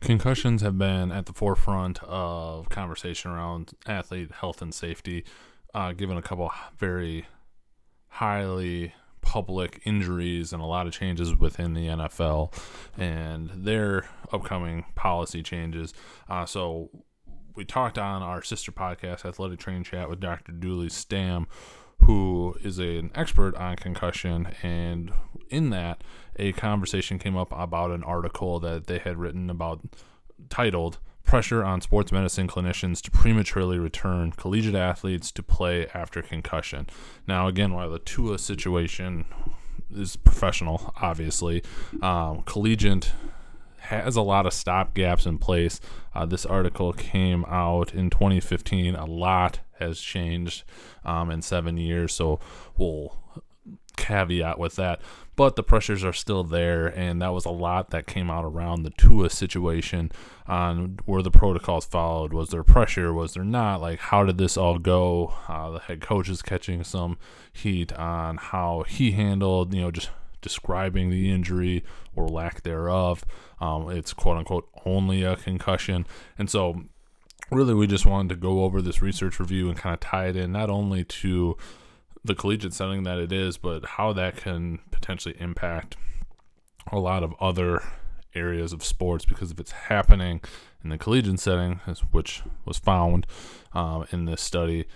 Concussions have been at the forefront of conversation around athlete health and safety, uh, given a couple very highly public injuries and a lot of changes within the NFL and their upcoming policy changes. Uh, so, we talked on our sister podcast, Athletic Training Chat, with Dr. Julie Stamm, who is an expert on concussion. And in that, a conversation came up about an article that they had written about titled Pressure on Sports Medicine Clinicians to Prematurely Return Collegiate Athletes to Play After Concussion. Now, again, while the Tua situation is professional, obviously, um, collegiate has a lot of stop gaps in place. Uh, this article came out in 2015. A lot has changed um, in seven years, so we'll caveat with that. But the pressures are still there, and that was a lot that came out around the Tua situation on where the protocols followed. Was there pressure? Was there not? Like, how did this all go? Uh, the head coach is catching some heat on how he handled, you know, just describing the injury or lack thereof. Um, it's quote unquote only a concussion. And so, really, we just wanted to go over this research review and kind of tie it in not only to the collegiate setting that it is, but how that can potentially impact a lot of other areas of sports because if it's happening in the collegiate setting, which was found um, in this study,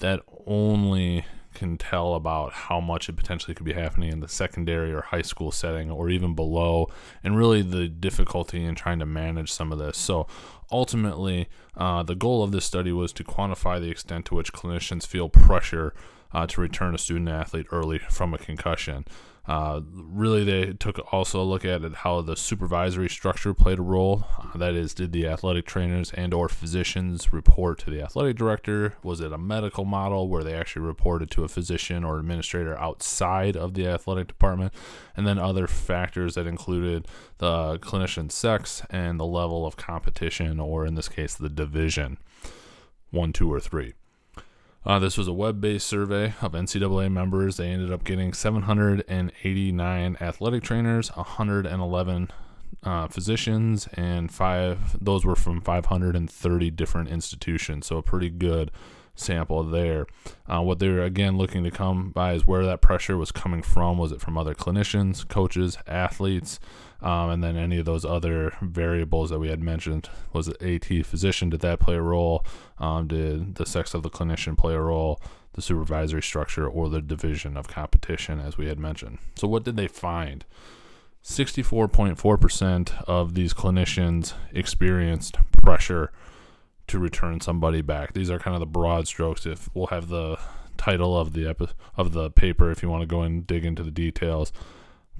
that only can tell about how much it potentially could be happening in the secondary or high school setting or even below, and really the difficulty in trying to manage some of this. So, ultimately, uh, the goal of this study was to quantify the extent to which clinicians feel pressure uh, to return a student athlete early from a concussion. Uh, really, they took also a look at how the supervisory structure played a role. Uh, that is, did the athletic trainers and/or physicians report to the athletic director? Was it a medical model where they actually reported to a physician or administrator outside of the athletic department? And then other factors that included the clinician's sex and the level of competition, or in this case, the division one, two, or three. Uh, this was a web based survey of NCAA members. They ended up getting 789 athletic trainers, 111 uh, physicians, and five. Those were from 530 different institutions. So a pretty good sample there. Uh, what they're again looking to come by is where that pressure was coming from. Was it from other clinicians, coaches, athletes, um, and then any of those other variables that we had mentioned? Was it AT physician? Did that play a role? Um, did the sex of the clinician play a role? The supervisory structure or the division of competition, as we had mentioned. So, what did they find? 64.4% of these clinicians experienced pressure to return somebody back. These are kind of the broad strokes. If we'll have the title of the epi- of the paper if you want to go and dig into the details.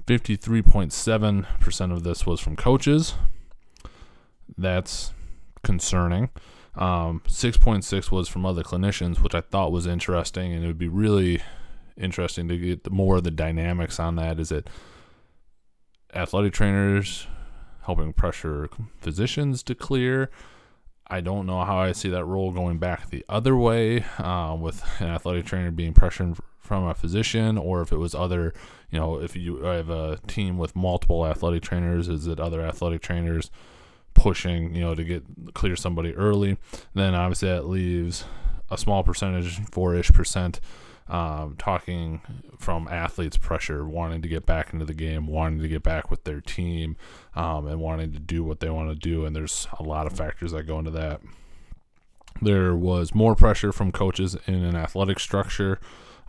53.7% of this was from coaches. That's concerning. Um, 6.6 was from other clinicians, which I thought was interesting, and it would be really interesting to get more of the dynamics on that. Is it athletic trainers helping pressure physicians to clear? I don't know how I see that role going back the other way uh, with an athletic trainer being pressured from a physician, or if it was other, you know, if you have a team with multiple athletic trainers, is it other athletic trainers pushing, you know, to get clear somebody early? Then obviously that leaves a small percentage, four ish percent, um, talking from athletes' pressure, wanting to get back into the game, wanting to get back with their team, um, and wanting to do what they want to do. And there's a lot of factors that go into that. There was more pressure from coaches in an athletic structure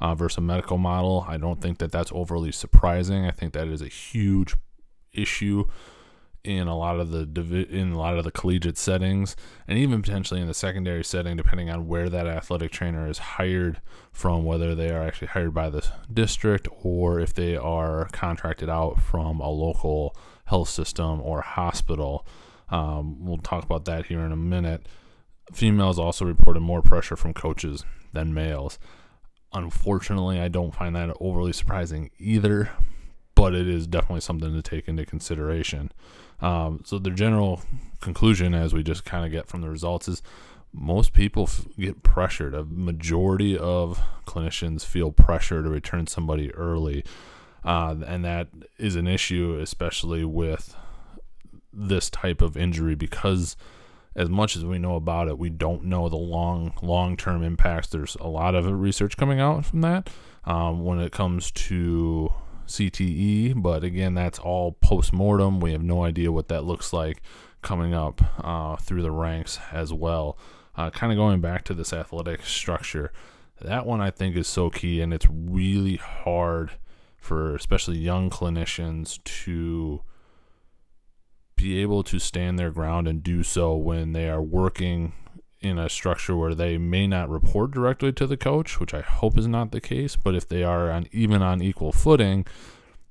uh, versus a medical model. I don't think that that's overly surprising. I think that is a huge issue in a lot of the in a lot of the collegiate settings and even potentially in the secondary setting depending on where that athletic trainer is hired from whether they are actually hired by the district or if they are contracted out from a local health system or hospital. Um, we'll talk about that here in a minute. Females also reported more pressure from coaches than males. Unfortunately i don't find that overly surprising either but it is definitely something to take into consideration. Um, so the general conclusion, as we just kind of get from the results, is most people f- get pressured. A majority of clinicians feel pressure to return somebody early, uh, and that is an issue, especially with this type of injury because as much as we know about it, we don't know the long long term impacts. There's a lot of research coming out from that um, when it comes to CTE, but again, that's all post mortem. We have no idea what that looks like coming up uh, through the ranks as well. Uh, kind of going back to this athletic structure, that one I think is so key, and it's really hard for especially young clinicians to be able to stand their ground and do so when they are working in a structure where they may not report directly to the coach, which I hope is not the case, but if they are on even on equal footing,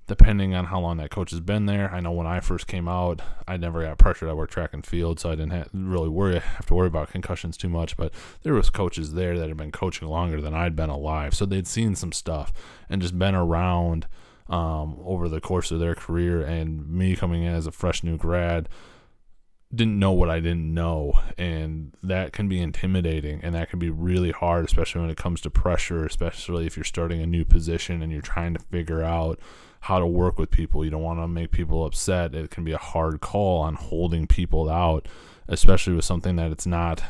depending on how long that coach has been there. I know when I first came out, I never got pressured. I worked track and field, so I didn't have, really worry have to worry about concussions too much. But there was coaches there that had been coaching longer than I'd been alive, so they'd seen some stuff and just been around um, over the course of their career. And me coming in as a fresh new grad didn't know what I didn't know, and that can be intimidating, and that can be really hard, especially when it comes to pressure, especially if you're starting a new position and you're trying to figure out how to work with people. You don't want to make people upset. It can be a hard call on holding people out, especially with something that it's not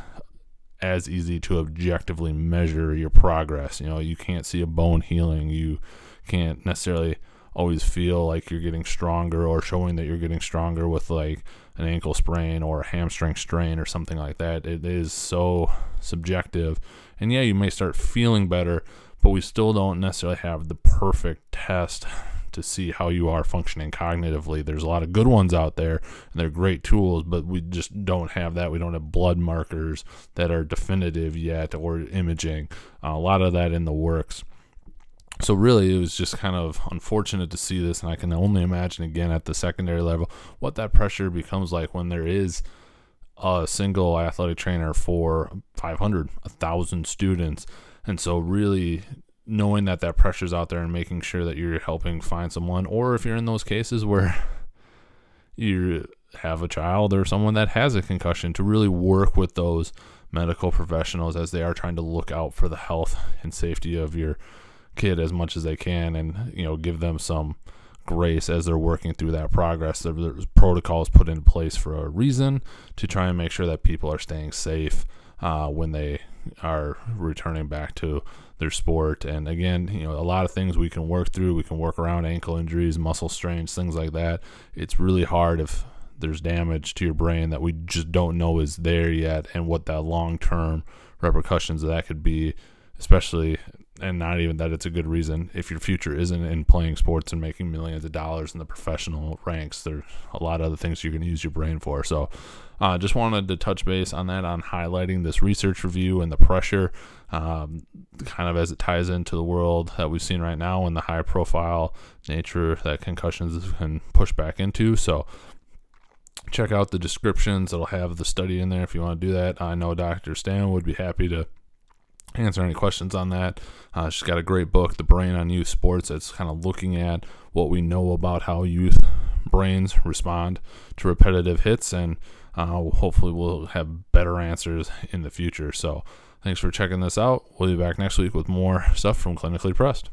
as easy to objectively measure your progress. You know, you can't see a bone healing. You can't necessarily always feel like you're getting stronger or showing that you're getting stronger with like an ankle sprain or a hamstring strain or something like that. It is so subjective. And yeah, you may start feeling better, but we still don't necessarily have the perfect test to see how you are functioning cognitively. There's a lot of good ones out there, and they're great tools, but we just don't have that. We don't have blood markers that are definitive yet or imaging. Uh, a lot of that in the works. So really, it was just kind of unfortunate to see this, and I can only imagine again at the secondary level what that pressure becomes like when there is a single athletic trainer for 500, 1,000 students. And so, really, knowing that that pressure's out there and making sure that you're helping find someone or if you're in those cases where you have a child or someone that has a concussion to really work with those medical professionals as they are trying to look out for the health and safety of your kid as much as they can and you know give them some grace as they're working through that progress there's protocols put in place for a reason to try and make sure that people are staying safe uh, when they are returning back to their sport. And again, you know, a lot of things we can work through. We can work around ankle injuries, muscle strains, things like that. It's really hard if there's damage to your brain that we just don't know is there yet and what that long term repercussions of that could be, especially and not even that it's a good reason if your future isn't in playing sports and making millions of dollars in the professional ranks there's a lot of other things you can use your brain for. So uh, just wanted to touch base on that on highlighting this research review and the pressure um, kind of as it ties into the world that we've seen right now and the high profile nature that concussions can push back into. So check out the descriptions. It'll have the study in there if you want to do that. I know dr Stamm would be happy to answer any questions on that. Uh, she's got a great book, The Brain on Youth Sports, that's kind of looking at what we know about how youth brains respond to repetitive hits, and uh, hopefully we'll have better answers in the future. So, thanks for checking this out. We'll be back next week with more stuff from Clinically Pressed.